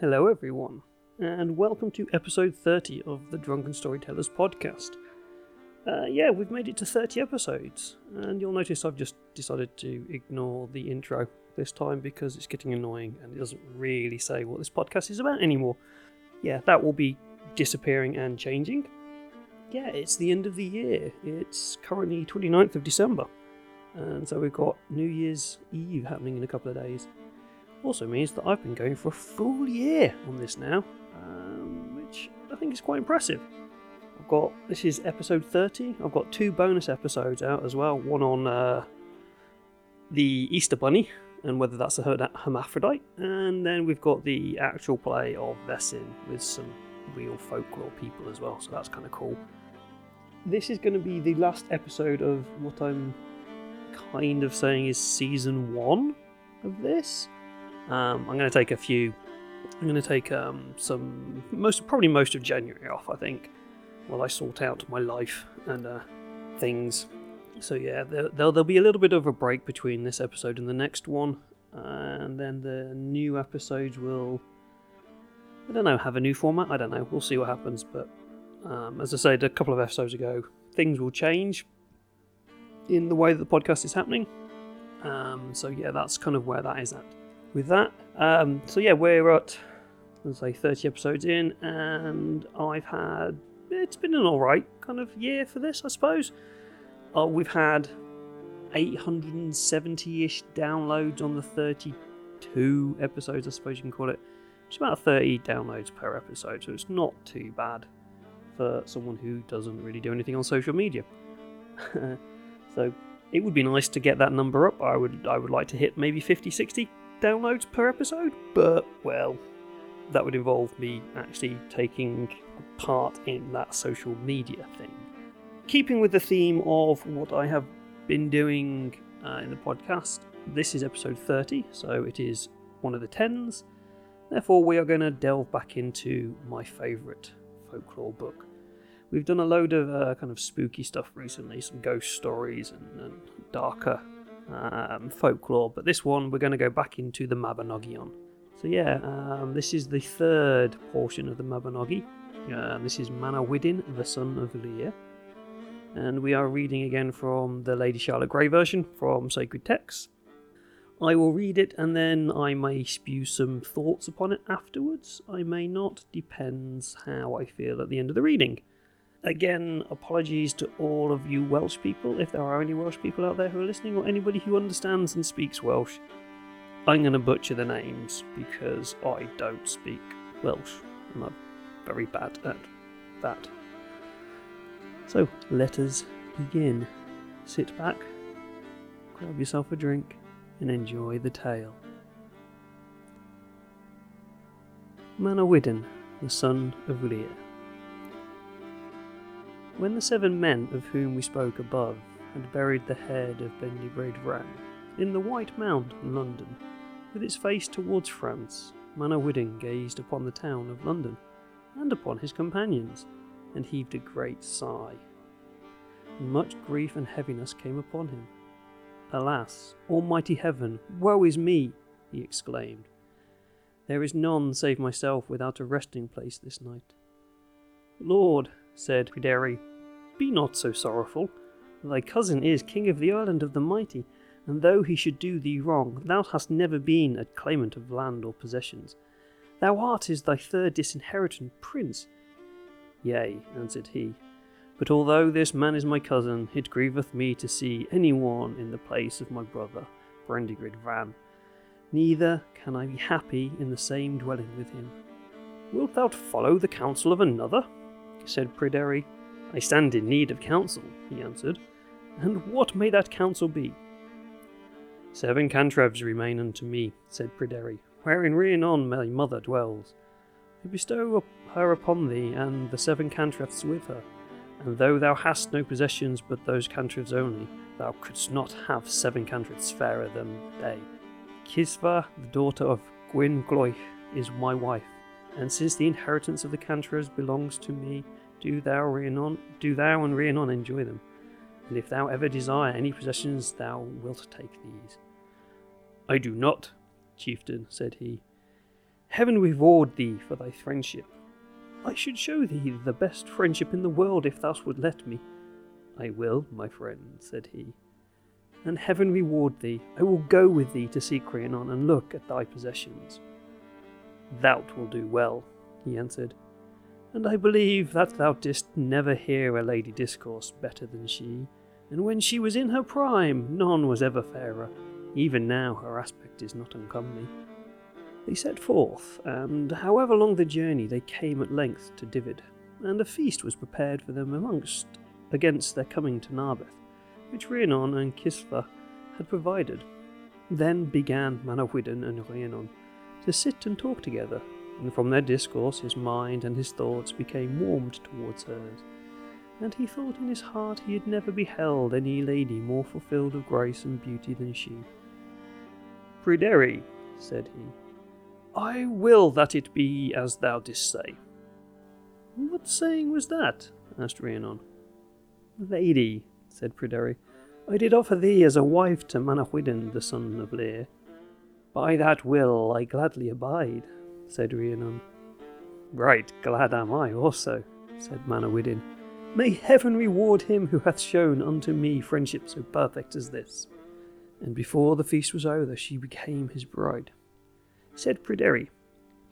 Hello, everyone, and welcome to episode 30 of the Drunken Storytellers podcast. Uh, yeah, we've made it to 30 episodes, and you'll notice I've just decided to ignore the intro this time because it's getting annoying and it doesn't really say what this podcast is about anymore. Yeah, that will be disappearing and changing. Yeah, it's the end of the year. It's currently 29th of December, and so we've got New Year's Eve happening in a couple of days also means that I've been going for a full year on this now, um, which I think is quite impressive. I've got this is episode 30. I've got two bonus episodes out as well. One on uh, the Easter Bunny and whether that's a hermaphrodite, and then we've got the actual play of Vesin with some real folklore people as well. So that's kind of cool. This is going to be the last episode of what I'm kind of saying is season one of this. Um, I'm going to take a few. I'm going to take um, some most probably most of January off. I think while I sort out my life and uh, things. So yeah, there, there'll, there'll be a little bit of a break between this episode and the next one, and then the new episodes will. I don't know, have a new format. I don't know. We'll see what happens. But um, as I said a couple of episodes ago, things will change in the way that the podcast is happening. Um, so yeah, that's kind of where that is at with that. Um, so yeah, we're at let's say 30 episodes in, and I've had it's been an alright kind of year for this, I suppose. Uh, we've had 870-ish downloads on the 32 episodes, I suppose you can call it. It's about 30 downloads per episode, so it's not too bad for someone who doesn't really do anything on social media. so it would be nice to get that number up. I would I would like to hit maybe 50, 60 downloads per episode, but well, that would involve me actually taking part in that social media thing. Keeping with the theme of what I have been doing uh, in the podcast, this is episode 30, so it is one of the tens. Therefore, we are going to delve back into my favourite folklore book. We've done a load of uh, kind of spooky stuff recently, some ghost stories and, and darker um, folklore, but this one we're going to go back into the Mabinogion. So yeah, um, this is the third portion of the Mabinogi. Uh, this is Manawyddan, the son of Llyr. And we are reading again from the Lady Charlotte Grey version from Sacred Texts. I will read it and then I may spew some thoughts upon it afterwards. I may not, depends how I feel at the end of the reading. Again, apologies to all of you Welsh people, if there are any Welsh people out there who are listening, or anybody who understands and speaks Welsh. I'm going to butcher the names because I don't speak Welsh, and I'm very bad at that. So, let us begin. Sit back, grab yourself a drink, and enjoy the tale. Manawyddan, the son of Llyr. When the seven men of whom we spoke above had buried the head of Bendigeid Vran in the White Mound in London, with its face towards France, Manawyddan gazed upon the town of London and upon his companions, and heaved a great sigh. And much grief and heaviness came upon him. Alas, Almighty Heaven, woe is me! he exclaimed. There is none save myself without a resting place this night. Lord, said Pryderi, Be not so sorrowful. Thy cousin is king of the island of the mighty, and though he should do thee wrong, thou hast never been a claimant of land or possessions. Thou art as thy third disinherited prince. Yea, answered he, but although this man is my cousin, it grieveth me to see any one in the place of my brother, Bendigeid Vran. Neither can I be happy in the same dwelling with him. Wilt thou follow the counsel of another? Said Pryderi. I stand in need of counsel, he answered. And what may that counsel be? Seven cantrevs remain unto me, said Pryderi, wherein Rhiannon my mother dwells. I bestow her upon thee, and the seven cantrevs with her. And though thou hast no possessions but those cantrevs only, thou couldst not have seven cantrevs fairer than they. Kisva, the daughter of Gwyn Gloich, is my wife, and since the inheritance of the cantrevs belongs to me, do thou Rhiannon, do thou and Rhiannon enjoy them. And if thou ever desire any possessions, thou wilt take these. I do not, chieftain, said he. Heaven reward thee for thy friendship. I should show thee the best friendship in the world if thou would let me. I will, my friend, said he. And heaven reward thee. I will go with thee to seek Rhiannon and look at thy possessions. Thou will do well, he answered, and I believe that thou didst never hear a lady discourse better than she, and when she was in her prime, none was ever fairer. Even now her aspect is not uncomely. They set forth, and however long the journey, they came at length to Dyved, and a feast was prepared for them amongst against their coming to Narbeth, which Rhiannon and Kisva had provided. Then began Manawyddan and Rhiannon to sit and talk together, and from their discourse his mind and his thoughts became warmed towards hers, and he thought in his heart he had never beheld any lady more fulfilled of grace and beauty than she. Pryderi, said he, I will that it be as thou didst say. What saying was that? asked Rhiannon. Lady, said Pryderi, I did offer thee as a wife to Manawyddan, the son of Llyr. By that will I gladly abide, said Rhiannon. Right glad am I also, said Manawyddan. May heaven reward him who hath shown unto me friendship so perfect as this. And before the feast was over, she became his bride. Said Pryderi,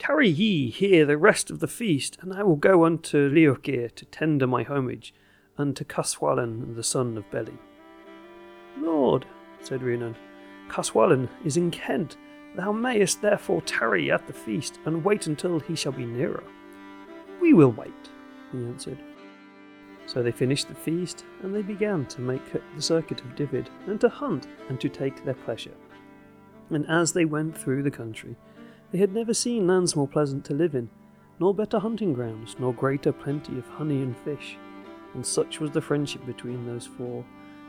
Tarry ye here the rest of the feast, and I will go unto Lloegyr to tender my homage unto Caswallon the son of Beli. Lord, said Rhiannon, Caswallon is in Kent. Thou mayest therefore tarry at the feast, and wait until he shall be nearer. We will wait, he answered. So they finished the feast, and they began to make the circuit of Dyved, and to hunt, and to take their pleasure. And as they went through the country, they had never seen lands more pleasant to live in, nor better hunting grounds, nor greater plenty of honey and fish. And such was the friendship between those four,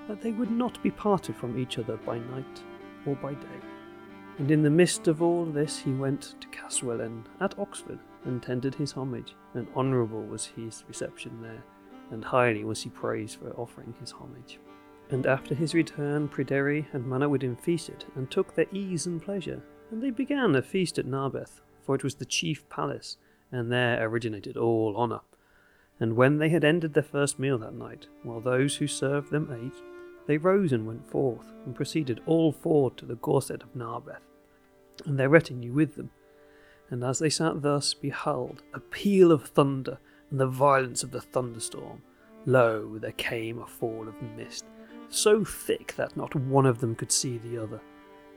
that they would not be parted from each other by night or by day. And in the midst of all this he went to Caswallon at Oxford, and tendered his homage, and honourable was his reception there, and highly was he praised for offering his homage. And after his return, Pryderi and Manawyddan feasted, and took their ease and pleasure, and they began a feast at Narbeth, for it was the chief palace, and there originated all honour. And when they had ended their first meal that night, while those who served them ate, they rose and went forth, and proceeded all four to the Gorsedd of Narbeth, and their retinue with them. And as they sat thus, behold, a peal of thunder, and the violence of the thunderstorm. Lo, there came a fall of mist, so thick that not one of them could see the other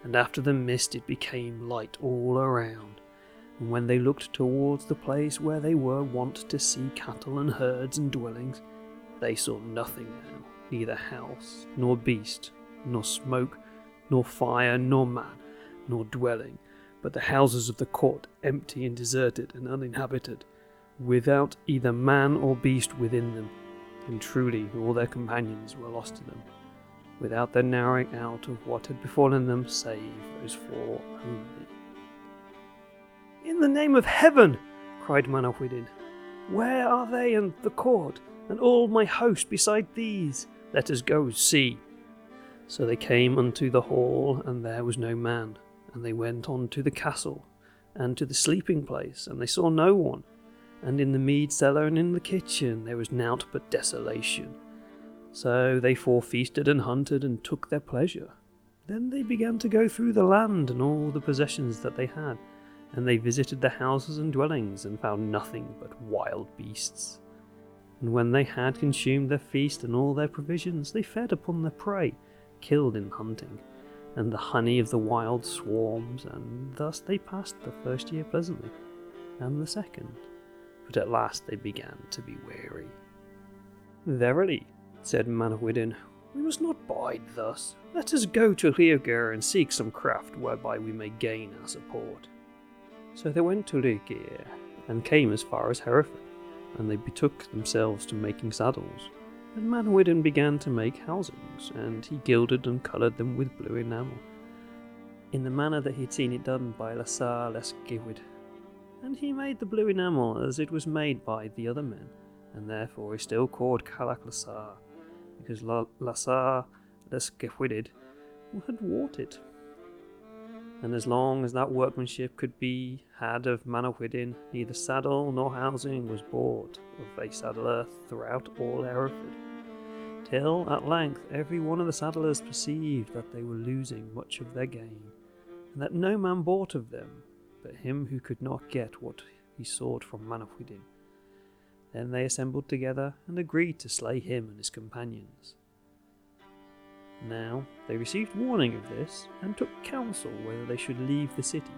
and after the mist it became light all around. And when they looked towards the place where they were wont to see cattle and herds and dwellings, they saw nothing now, neither house, nor beast, nor smoke, nor fire, nor man, nor dwelling, but the houses of the court empty and deserted and uninhabited, without either man or beast within them, and truly all their companions were lost to them without their narrowing out of what had befallen them save those four only. In the name of heaven! cried Manawyddan. Where are they and the court, and all my host beside these? Let us go see. So they came unto the hall, and there was no man. And they went on to the castle, and to the sleeping place, and they saw no one. And in the mead cellar and in the kitchen there was nought but desolation so they four feasted and hunted and took their pleasure. Then they began to go through the land and all the possessions that they had, and they visited the houses and dwellings and found nothing but wild beasts. And when they had consumed their feast and all their provisions, they fed upon their prey, killed in hunting, and the honey of the wild swarms, and thus they passed the first year pleasantly, and the second. But at last they began to be weary. Verily, said Manawyddan. We must not bide thus. Let us go to Lloegyr and seek some craft whereby we may gain our support. So they went to Lloegyr and came as far as Hereford, and they betook themselves to making saddles. And Manawyddan began to make housings, and he gilded and coloured them with blue enamel, in the manner that he had seen it done by Lasar Lesgewid. And he made the blue enamel as it was made by the other men, and therefore is still called Calac Lasar because La- Lasar Lesgewid had wrought it. And as long as that workmanship could be had of Manawyddan, neither saddle nor housing was bought of a saddler throughout all Hereford, till at length every one of the saddlers perceived that they were losing much of their gain, and that no man bought of them but him who could not get what he sought from Manawyddan. Then they assembled together and agreed to slay him and his companions. Now they received warning of this and took counsel whether they should leave the city.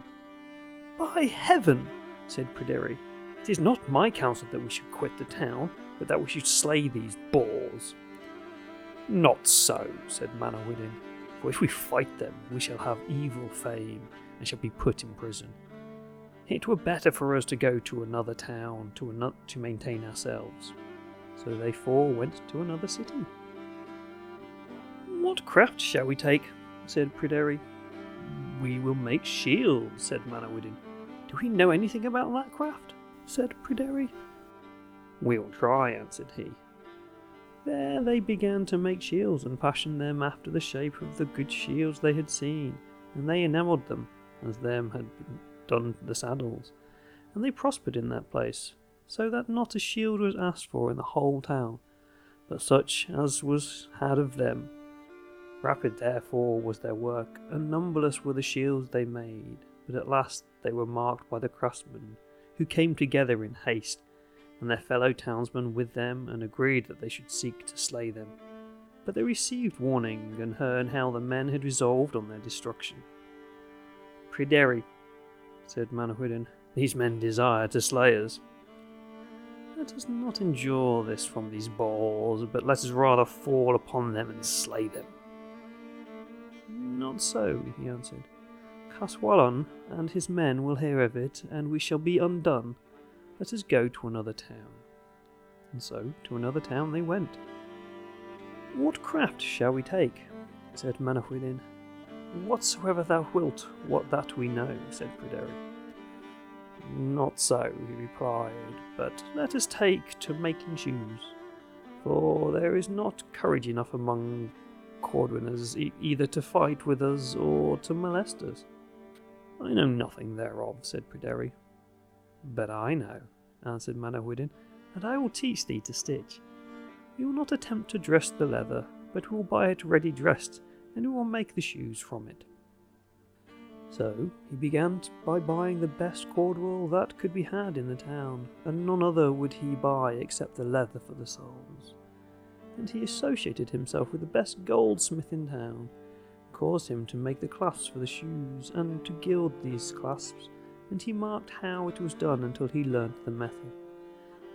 By heaven, said Pryderi, it is not my counsel that we should quit the town, but that we should slay these boars. Not so, said Manawyddan, for if we fight them, we shall have evil fame and shall be put in prison. It were better for us to go to another town to, an- to maintain ourselves. So they four went to another city. What craft shall we take? said Pryderi. We will make shields, said Manawyddan. Do we know anything about that craft? said Pryderi. We'll try, answered he. There they began to make shields and fashion them after the shape of the good shields they had seen, and they enamelled them, as them had been done the saddles, and they prospered in that place, so that not a shield was asked for in the whole town, but such as was had of them. Rapid therefore was their work, and numberless were the shields they made, but at last they were marked by the craftsmen, who came together in haste, and their fellow townsmen with them, and agreed that they should seek to slay them. But they received warning, and heard how the men had resolved on their destruction. Pryderi, said Manawyddan, these men desire to slay us. Let us not endure this from these boars, but let us rather fall upon them and slay them. Not so, he answered. Caswallon and his men will hear of it, and we shall be undone. Let us go to another town. And so to another town they went. What craft shall we take? said Manawyddan. Whatsoever thou wilt, what that we know, said Pryderi. Not so, he replied, but let us take to making shoes, for there is not courage enough among Cordwainers e- either to fight with us or to molest us. I know nothing thereof, said Pryderi. But I know, answered Manawyddan, and I will teach thee to stitch. We will not attempt to dress the leather, but we will buy it ready dressed, and we will make the shoes from it. So he began by buying the best cordwal that could be had in the town, and none other would he buy except the leather for the soles. And he associated himself with the best goldsmith in town, caused him to make the clasps for the shoes, and to gild these clasps, and he marked how it was done until he learnt the method.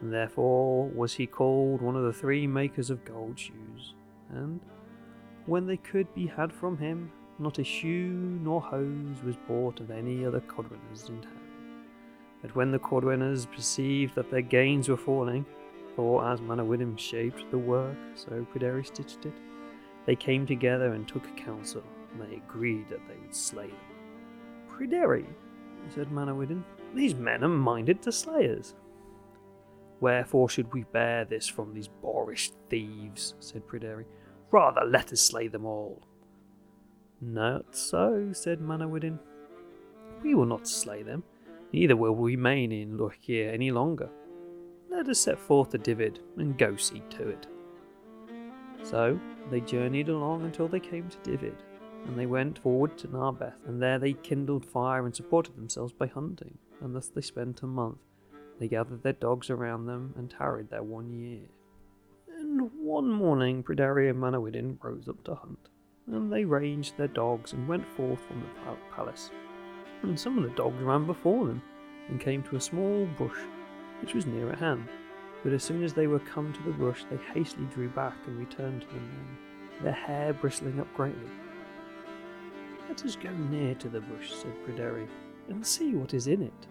And therefore was he called one of the three makers of gold shoes, and when they could be had from him, not a shoe nor hose was bought of any other cordwainers in town. But when the cordwainers perceived that their gains were falling, for as Manawyddan shaped the work, so Pryderi stitched it, they came together and took counsel, and they agreed that they would slay them. Pryderi, said Manawyddan, these men are minded to slay us. Wherefore should we bear this from these boorish thieves? said Pryderi. Rather let us slay them all. Not so, said Manawyddan. We will not slay them, neither will we remain in Lochir any longer. Let us set forth to Dyfed and go see to it. So they journeyed along until they came to Dyfed, and they went forward to Narbeth, and there they kindled fire and supported themselves by hunting, and thus they spent a month. They gathered their dogs around them and tarried there one year. And one morning Pryderi and Manawyddan rose up to hunt, and they ranged their dogs and went forth from the palace. And some of the dogs ran before them, and came to a small bush which was near at hand. But as soon as they were come to the bush, they hastily drew back and returned to the men, their hair bristling up greatly. Let us go near to the bush, said Pryderi, and see what is in it.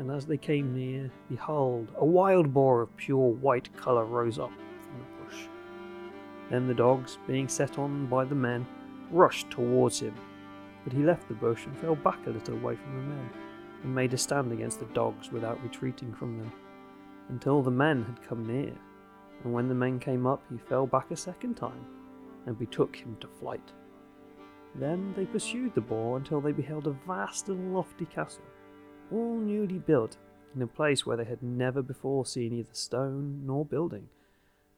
And as they came near, behold, a wild boar of pure white colour rose up from the bush. Then the dogs, being set on by the men, rushed towards him. But he left the bush and fell back a little away from the men, and made a stand against the dogs without retreating from them, until the men had come near. And when the men came up, he fell back a second time, and betook him to flight. Then they pursued the boar until they beheld a vast and lofty castle, all newly built, in a place where they had never before seen either stone nor building.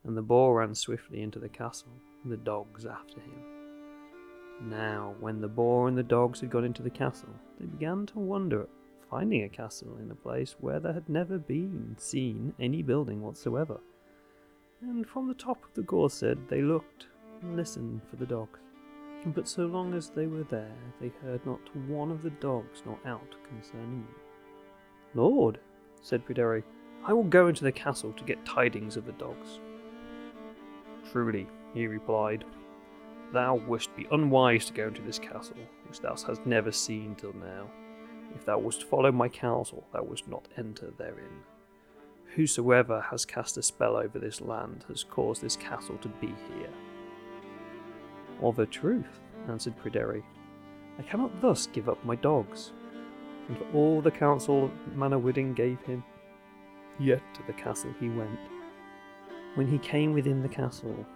And the boar ran swiftly into the castle, and the dogs after him. Now, when the boar and the dogs had got into the castle, they began to wonder finding a castle in a place where there had never been seen any building whatsoever. And from the top of the Gorsedd they looked and listened for the dogs. But so long as they were there, they heard not one of the dogs nor out concerning them. Lord, said Pryderi, I will go into the castle to get tidings of the dogs. Truly, he replied, thou wouldst be unwise to go into this castle, which thou hast never seen till now. If thou wouldst follow my counsel, thou wouldst not enter therein. Whosoever has cast a spell over this land has caused this castle to be here. Of a truth, answered Pryderi, I cannot thus give up my dogs. And for all the counsel Manawyddan gave him, yet to the castle he went. When he came within the castle,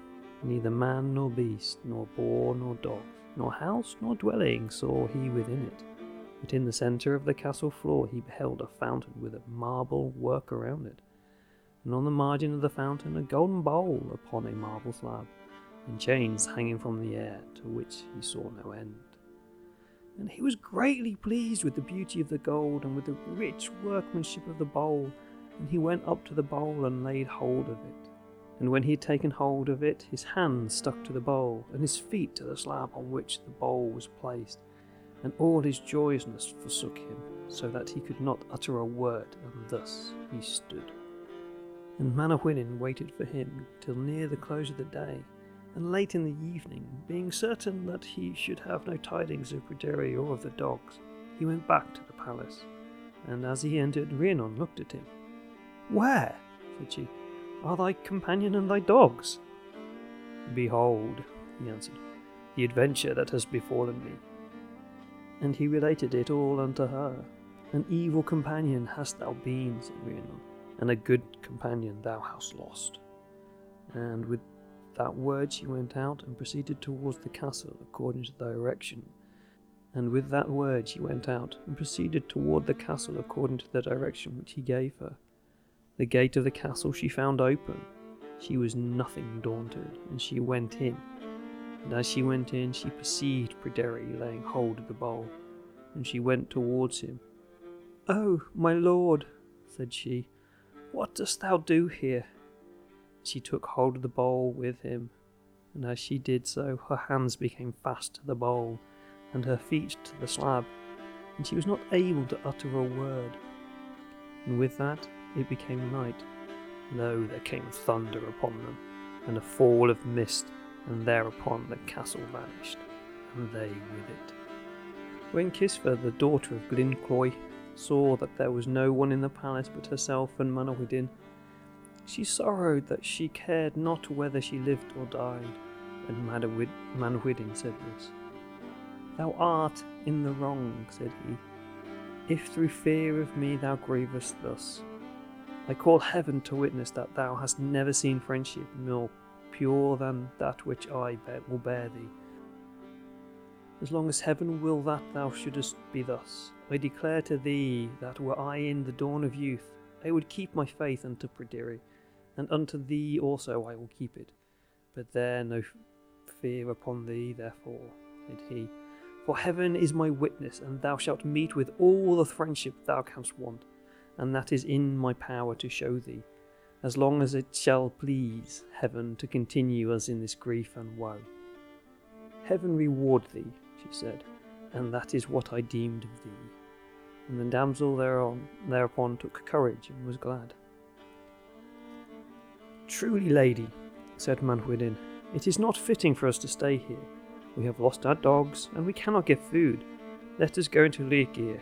neither man nor beast, nor boar nor dog, nor house nor dwelling saw he within it. But in the centre of the castle floor he beheld a fountain with a marble work around it, and on the margin of the fountain a golden bowl upon a marble slab, and chains hanging from the air, to which he saw no end. And he was greatly pleased with the beauty of the gold and with the rich workmanship of the bowl, and he went up to the bowl and laid hold of it. And when he had taken hold of it, his hands stuck to the bowl, and his feet to the slab on which the bowl was placed, and all his joyousness forsook him, so that he could not utter a word, and thus he stood. And Manawyddan waited for him till near the close of the day, and late in the evening, being certain that he should have no tidings of Pryderi or of the dogs, he went back to the palace. And as he entered, Rhiannon looked at him. Where, said she, are thy companion and thy dogs? Behold, he answered, the adventure that has befallen me. And he related it all unto her. An evil companion hast thou been, said Rhiannon, and a good companion thou hast lost. And with that word she went out and proceeded towards the castle according to the direction. And with that word she went out and proceeded toward the castle according to the direction which he gave her. The gate of the castle she found open. She was nothing daunted, and she went in. And as she went in, she perceived Pryderi laying hold of the bowl, and she went towards him. Oh, my lord, said she, what dost thou do here? She took hold of the bowl with him, and as she did so, her hands became fast to the bowl, and her feet to the slab, and she was not able to utter a word. And with that, it became night. Lo, there came thunder upon them, and a fall of mist, and thereupon the castle vanished, and they with it. When Kisva, the daughter of Glyncloy, saw that there was no one in the palace but herself and Manawyddan, she sorrowed that she cared not whether she lived or died, and Manawyddan said this. Thou art in the wrong, said he, if through fear of me thou grievest thus. I call heaven to witness that thou hast never seen friendship more pure than that which I will bear thee. As long as heaven will that thou shouldest be thus, I declare to thee that were I in the dawn of youth, I would keep my faith unto Pryderi, and unto thee also I will keep it. But there no fear upon thee, therefore, said he. For heaven is my witness, and thou shalt meet with all the friendship thou canst want, and that is in my power to show thee, as long as it shall please heaven to continue us in this grief and woe. Heaven reward thee, she said, and that is what I deemed of thee. And the damsel thereon, thereupon took courage and was glad. Truly, lady, said Manawyddan, it is not fitting for us to stay here. We have lost our dogs, and we cannot get food. Let us go into Lyrgir.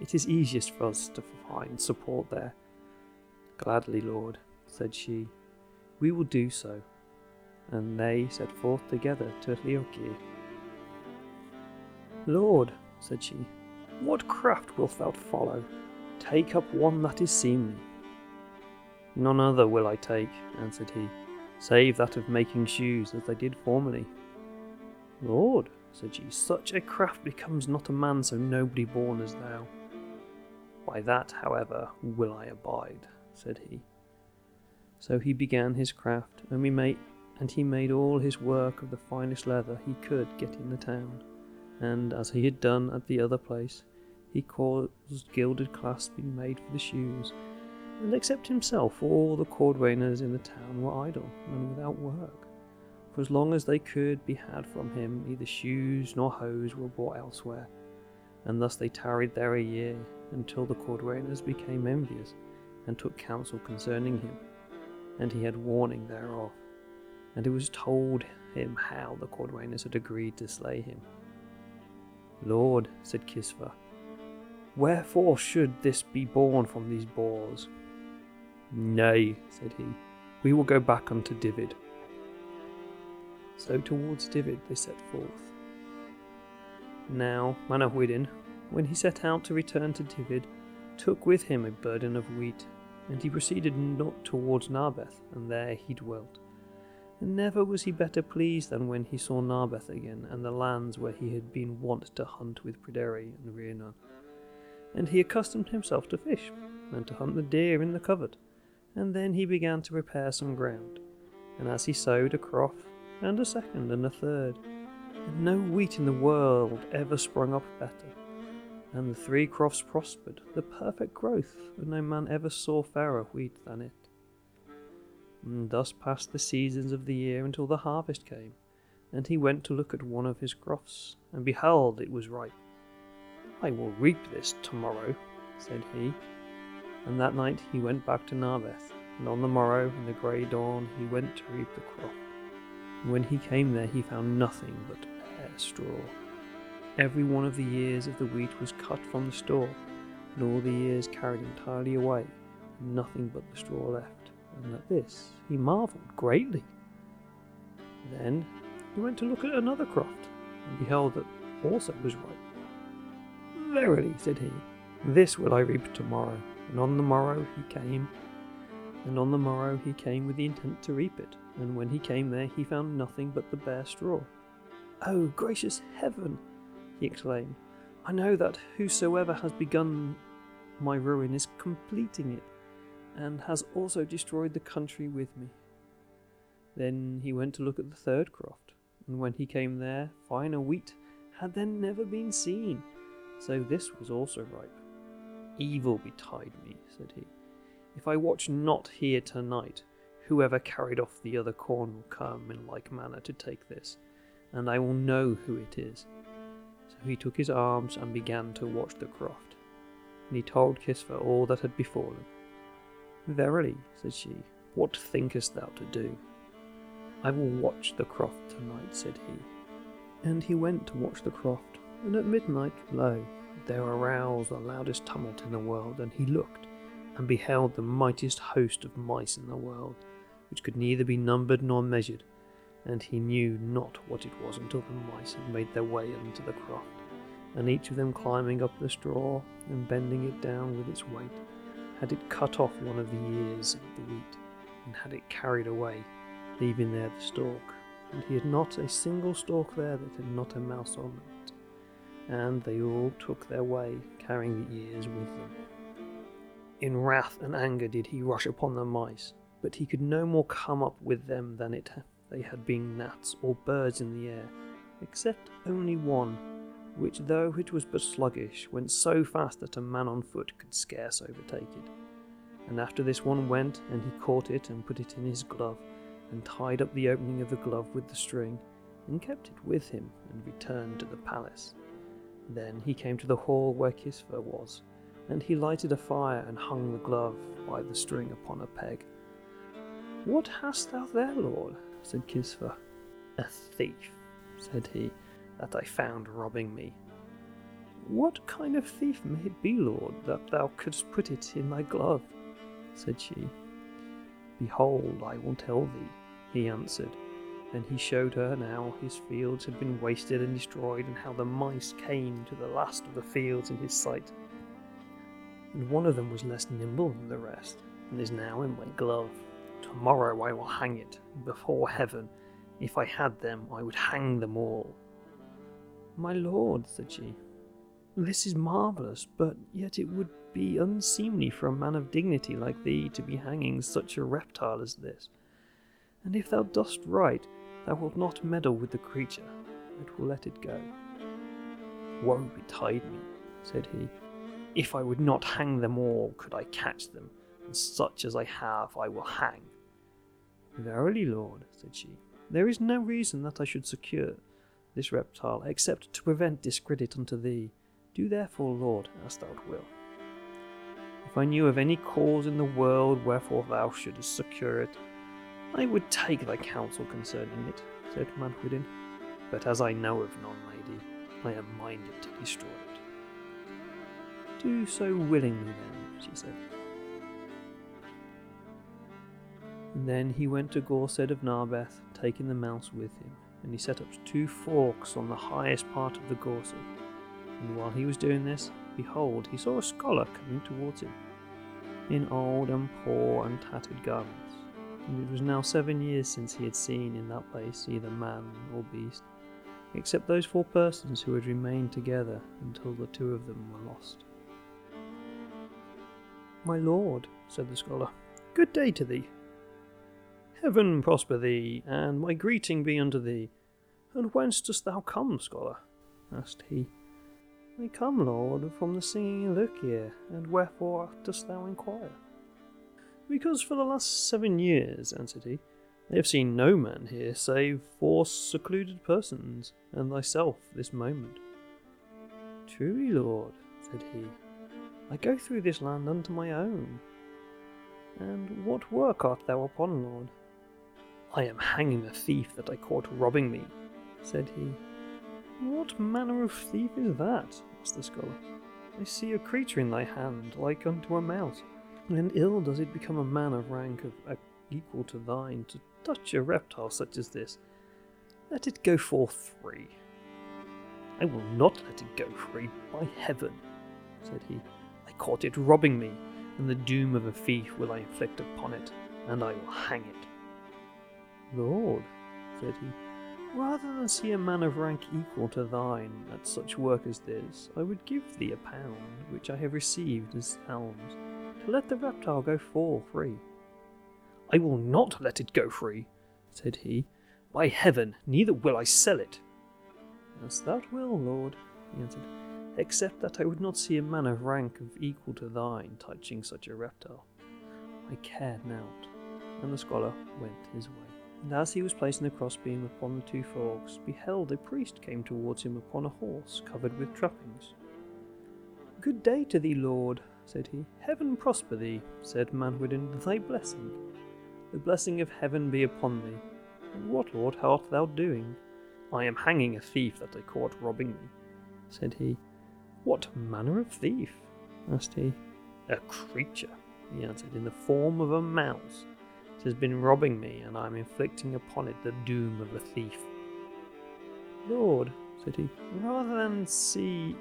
It is easiest for us to find support there. Gladly, lord, said she. We will do so. And they set forth together to Lyrgir. Lord, said she, what craft wilt thou follow? Take up one that is seemly. None other will I take, answered he, save that of making shoes as I did formerly. Lord, said she. Such a craft becomes not a man, so nobly born as thou. By that, however, will I abide, said he. So he began his craft, and we made and he made all his work of the finest leather he could get in the town, and as he had done at the other place, he caused gilded clasps be made for the shoes, and except himself all the cordwainers in the town were idle and without work. For as long as they could be had from him, neither shoes nor hose were bought elsewhere, and thus they tarried there a year, until the cordwainers became envious, and took counsel concerning him, and he had warning thereof and it was told him how the Cordwainers had agreed to slay him. Lord, said Kisva, wherefore should this be born from these boars? Nay, said he, we will go back unto Dyved. So towards Dyved they set forth. Now Manawyddan, when he set out to return to Dyved, took with him a burden of wheat, and he proceeded not towards Narbeth, and there he dwelt and never was he better pleased than when he saw Narbeth again, and the lands where he had been wont to hunt with Pryderi and Rhiannon. And he accustomed himself to fish, and to hunt the deer in the covert, and then he began to prepare some ground. And as he sowed a crop, and a second, and a third, and no wheat in the world ever sprung up better. And the three crofts prospered, the perfect growth, and no man ever saw fairer wheat than it. And thus passed the seasons of the year until the harvest came, and he went to look at one of his crofts, and behold, it was ripe. I will reap this tomorrow, said he. And that night he went back to Narbeth, and on the morrow, in the grey dawn, he went to reap the crop. When he came there, he found nothing but bare straw. Every one of the ears of the wheat was cut from the store, and all the ears carried entirely away, and nothing but the straw left and at this he marvelled greatly. Then he went to look at another croft, and beheld that also was ripe. Verily, said he, this will I reap tomorrow. And on the morrow he came, and on the morrow he came with the intent to reap it, and when he came there he found nothing but the bare straw. Oh, gracious heaven! He exclaimed. I know that whosoever has begun my ruin is completing it and has also destroyed the country with me. Then he went to look at the third croft, and when he came there, finer wheat had then never been seen, so this was also ripe. Evil betide me, said he. If I watch not here tonight, whoever carried off the other corn will come in like manner to take this, and I will know who it is. So he took his arms and began to watch the croft. And he told Kisva all that had befallen. Verily, said she, what thinkest thou to do? I will watch the croft tonight, said he. And he went to watch the croft, and at midnight, lo, there aroused the loudest tumult in the world, and he looked, and beheld the mightiest host of mice in the world, which could neither be numbered nor measured, and he knew not what it was until the mice had made their way into the croft, and each of them climbing up the straw and bending it down with its weight had it cut off one of the ears of the wheat, and had it carried away, leaving there the stalk. And he had not a single stalk there that had not a mouse on it. And they all took their way, carrying the ears with them. In wrath and anger did he rush upon the mice, but he could no more come up with them than it they had been gnats or birds in the air, except only one which, though it was but sluggish, went so fast that a man on foot could scarce overtake it. And after this one went, and he caught it and put it in his glove, and tied up the opening of the glove with the string, and kept it with him, and returned to the palace. Then he came to the hall where Kisva was, and he lighted a fire and hung the glove by the string upon a peg. What hast thou there, lord? Said Kisva. A thief, said he that I found robbing me. What kind of thief may it be, Lord, that thou couldst put it in thy glove? said she. Behold, I will tell thee, he answered. And he showed her now his fields had been wasted and destroyed, and how the mice came to the last of the fields in his sight. And one of them was less nimble than the rest, and is now in my glove. Tomorrow I will hang it, before heaven. If I had them, I would hang them all. My lord, said she, this is marvellous, but yet it would be unseemly for a man of dignity like thee to be hanging such a reptile as this. And if thou dost right, thou wilt not meddle with the creature, but will let it go. Woe betide me, said he. If I would not hang them all, could I catch them, and such as I have I will hang. Verily, lord, said she, there is no reason that I should secure this reptile, except to prevent discredit unto thee. Do therefore, Lord, as thou wilt. If I knew of any cause in the world wherefore thou shouldest secure it, I would take thy counsel concerning it, said Manawyddan. But as I know of none, lady, I am minded to destroy it. Do so willingly then, she said. And then he went to Gorsedd of Narbeth, taking the mouse with him, and he set up two forks on the highest part of the Gorsedd. And while he was doing this, behold, he saw a scholar coming towards him, in old and poor and tattered garments. And it was now seven years since he had seen in that place either man or beast, except those four persons who had remained together until the two of them were lost. My lord, said the scholar, good day to thee. Heaven prosper thee, and my greeting be unto thee. And whence dost thou come, scholar? asked he. I come, lord, from the singing Lurkir, and wherefore dost thou inquire? Because for the last seven years, answered he, I have seen no man here save four secluded persons, and thyself this moment. Truly, lord, said he, I go through this land unto my own. And what work art thou upon, lord? I am hanging a thief that I caught robbing me, said he. What manner of thief is that? asked the scholar. I see a creature in thy hand, like unto a mouse, and ill does it become a man of rank of uh, equal to thine to touch a reptile such as this. Let it go forth free. I will not let it go free, by heaven, said he. I caught it robbing me, and the doom of a thief will I inflict upon it, and I will hang it. Lord, said he, rather than see a man of rank equal to thine at such work as this, I would give thee a pound, which I have received as alms, to let the reptile go fall free. I will not let it go free, said he. By heaven, neither will I sell it. As that will, lord, he answered, except that I would not see a man of rank of equal to thine touching such a reptile. I cared not, and the scholar went his way. And as he was placing the crossbeam upon the two forks, beheld a priest came towards him upon a horse covered with trappings. Good day to thee, lord, said he. Heaven prosper thee, said Manawyddan, thy blessing. The blessing of heaven be upon thee. And what, lord, art thou doing? I am hanging a thief that I caught robbing me, said he. What manner of thief? asked he. A creature, he answered, in the form of a mouse. It has been robbing me, and I am inflicting upon it the doom of a thief. Lord, said he, rather than see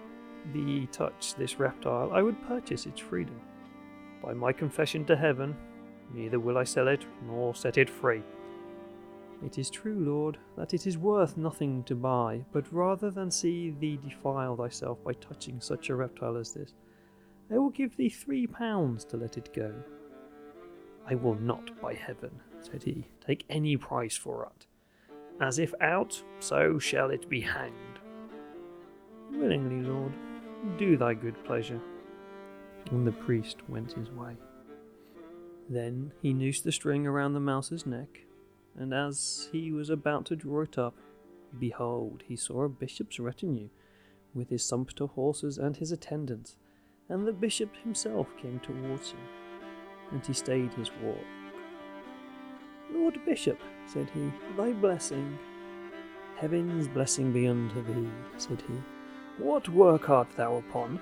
thee touch this reptile, I would purchase its freedom. By my confession to heaven, neither will I sell it nor set it free. It is true, Lord, that it is worth nothing to buy, but rather than see thee defile thyself by touching such a reptile as this, I will give thee three pounds to let it go. I will not, by heaven, said he, take any price for it. As if out, so shall it be hanged. Willingly, Lord, do thy good pleasure. And the priest went his way. Then he noosed the string around the mouse's neck, and as he was about to draw it up, behold, he saw a bishop's retinue, with his sumpter horses and his attendants, and the bishop himself came towards him and he stayed his walk. Lord Bishop, said he, thy blessing. Heaven's blessing be unto thee, said he. What work art thou upon?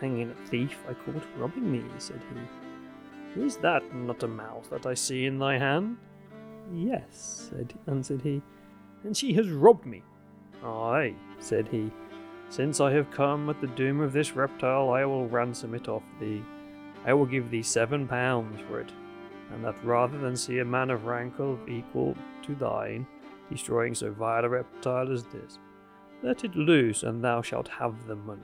Hanging a thief I caught robbing me, said he. Is that not a mouse that I see in thy hand? Yes, said, answered he, and she has robbed me. Ay, said he, since I have come at the doom of this reptile, I will ransom it off thee. I will give thee seven pounds for it, and that rather than see a man of rank equal to thine destroying so vile a reptile as this, Let it loose, and thou shalt have the money.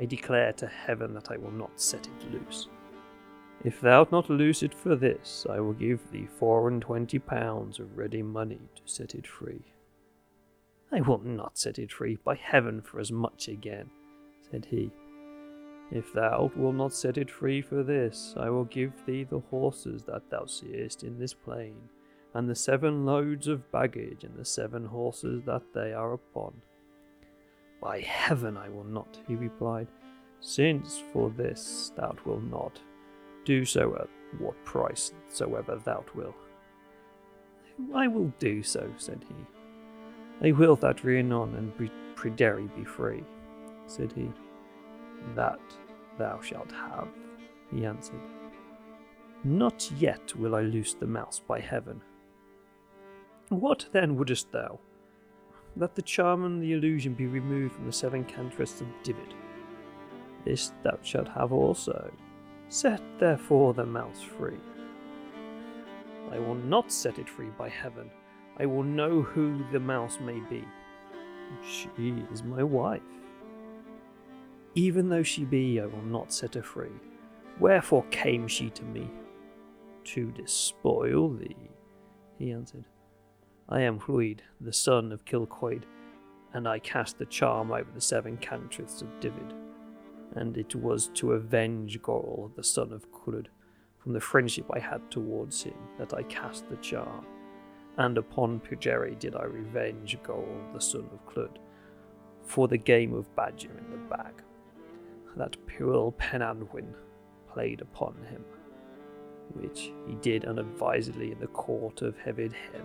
I declare to heaven that I will not set it loose. If thou'lt not loose it for this, I will give thee four and twenty pounds of ready money to set it free. I will not set it free, by heaven, for as much again, said he. If thou wilt not set it free for this, I will give thee the horses that thou seest in this plain, and the seven loads of baggage, and the seven horses that they are upon. By heaven, I will not, he replied, since for this thou wilt not. Do so at what price soever thou wilt. I will do so, said he. I will that Rhiannon and Pryderi be free, said he. That thou shalt have, he answered. Not yet will I loose the mouse by heaven. What then wouldest thou? That the charm and the illusion be removed from the seven cantrevs of Dyved. This thou shalt have also. Set therefore the mouse free. I will not set it free by heaven. I will know who the mouse may be. She is my wife. Even though she be, I will not set her free. Wherefore came she to me? To despoil thee, he answered. I am Llwyd, the son of Kilcoed, and I cast the charm over the seven cantrevs of Dyved. And it was to avenge Gwawl, the son of Clud, from the friendship I had towards him, that I cast the charm. And upon Pryderi did I revenge Gwawl, the son of Clud, for the game of badger in the bag that Pwyll Pen Annwn played upon him, which he did unadvisedly in the court of Heveydd Hen.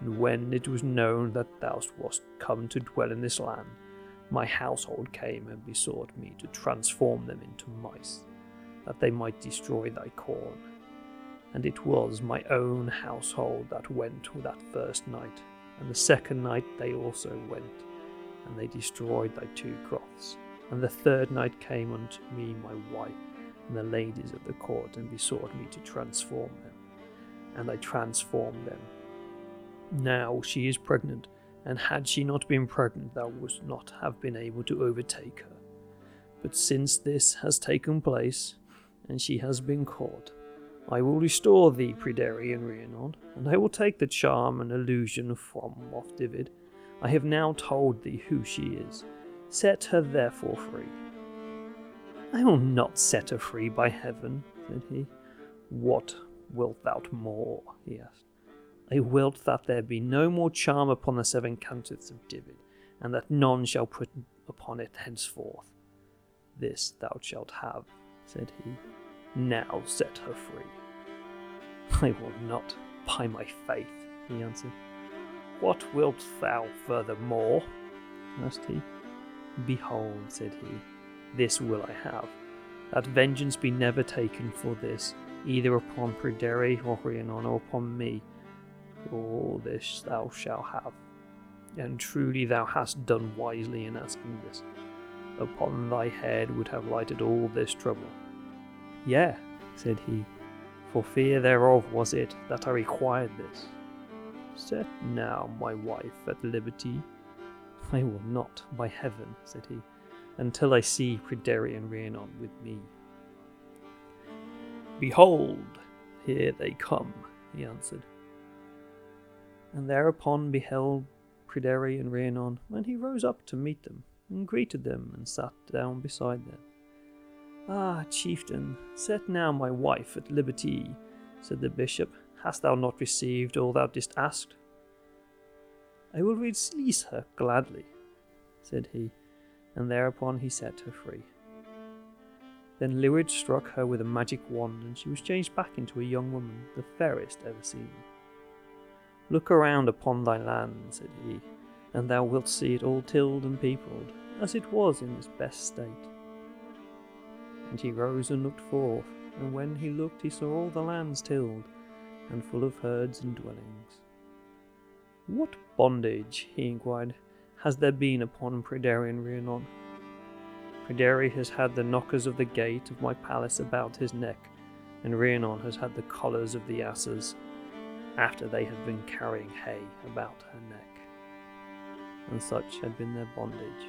And when it was known that thou wast come to dwell in this land, my household came and besought me to transform them into mice, that they might destroy thy corn. And it was my own household that went that first night, and the second night they also went, and they destroyed thy two crofts. And the third night came unto me my wife and the ladies of the court, and besought me to transform them. And I transformed them. Now she is pregnant, and had she not been pregnant, thou wouldst not have been able to overtake her. But since this has taken place, and she has been caught, I will restore thee, Pryderi and Rhiannon, and I will take the charm and illusion from off Dyved. I have now told thee who she is, Set her therefore free. I will not set her free by heaven, said he. What wilt thou more? he asked. I wilt that there be no more charm upon the seven cantrevs of Dyved, and that none shall put upon it henceforth. This thou shalt have, said he. Now set her free. I will not, by my faith, he answered. What wilt thou furthermore? asked he. Behold, said he, this will I have, that vengeance be never taken for this, either upon Pryderi or Rhiannon or upon me. All this thou shalt have, and truly thou hast done wisely in asking this. Upon thy head would have lighted all this trouble. Yea, said he, for fear thereof was it that I required this. Set now my wife at liberty, I will not, by heaven, said he, until I see Pryderi and Rhiannon with me. Behold, here they come, he answered. And thereupon beheld Pryderi and Rhiannon, and he rose up to meet them, and greeted them, and sat down beside them. Ah, chieftain, set now my wife at liberty, said the bishop. Hast thou not received all thou didst ask? I will release her gladly, said he, and thereupon he set her free. Then Llwyd struck her with a magic wand, and she was changed back into a young woman, the fairest ever seen. Look around upon thy land, said he, and thou wilt see it all tilled and peopled, as it was in its best state. And he rose and looked forth, and when he looked, he saw all the lands tilled, and full of herds and dwellings. What bondage, he inquired, has there been upon Pryderi and Rhiannon? Pryderi has had the knockers of the gate of my palace about his neck, and Rhiannon has had the collars of the asses after they had been carrying hay about her neck. and such had been their bondage.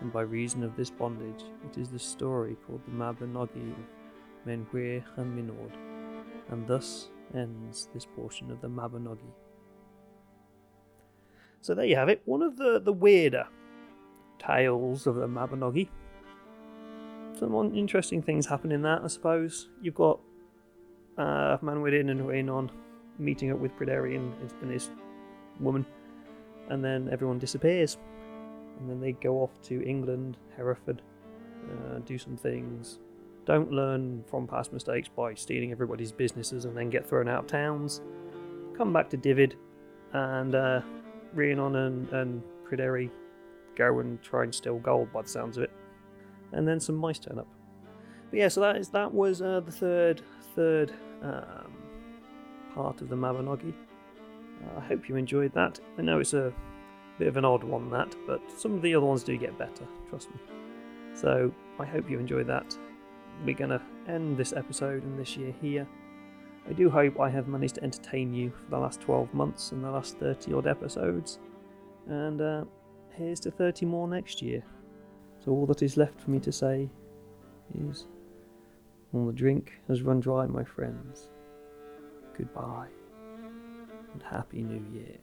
And by reason of this bondage, it is the story called the Mabinogi of Mynweir and Mynord. And thus ends this portion of the Mabinogi. So there you have it, one of the, the weirder tales of the Mabinogi. Some interesting things happen in that, I suppose. You've got uh, Manawyddan and Rhiannon meeting up with Pryderi and, his woman, and then everyone disappears. And then they go off to England, Hereford, uh, do some things. Don't learn from past mistakes by stealing everybody's businesses and then get thrown out of towns. Come back to Dyfed, and uh, Rhiannon and, and Pryderi go and try and steal gold by the sounds of it. And then some mice turn up. But yeah, so that is that was uh, the third third um, part of the Mabinogi. Uh, I hope you enjoyed that. I know it's a bit of an odd one that, but some of the other ones do get better, trust me. So I hope you enjoyed that. We're gonna end this episode and this year here. I do hope I have managed to entertain you for the last 12 months and the last 30 odd episodes. And uh, here's to 30 more next year. So all that is left for me to say is all the drink has run dry, my friends. Goodbye and Happy New Year.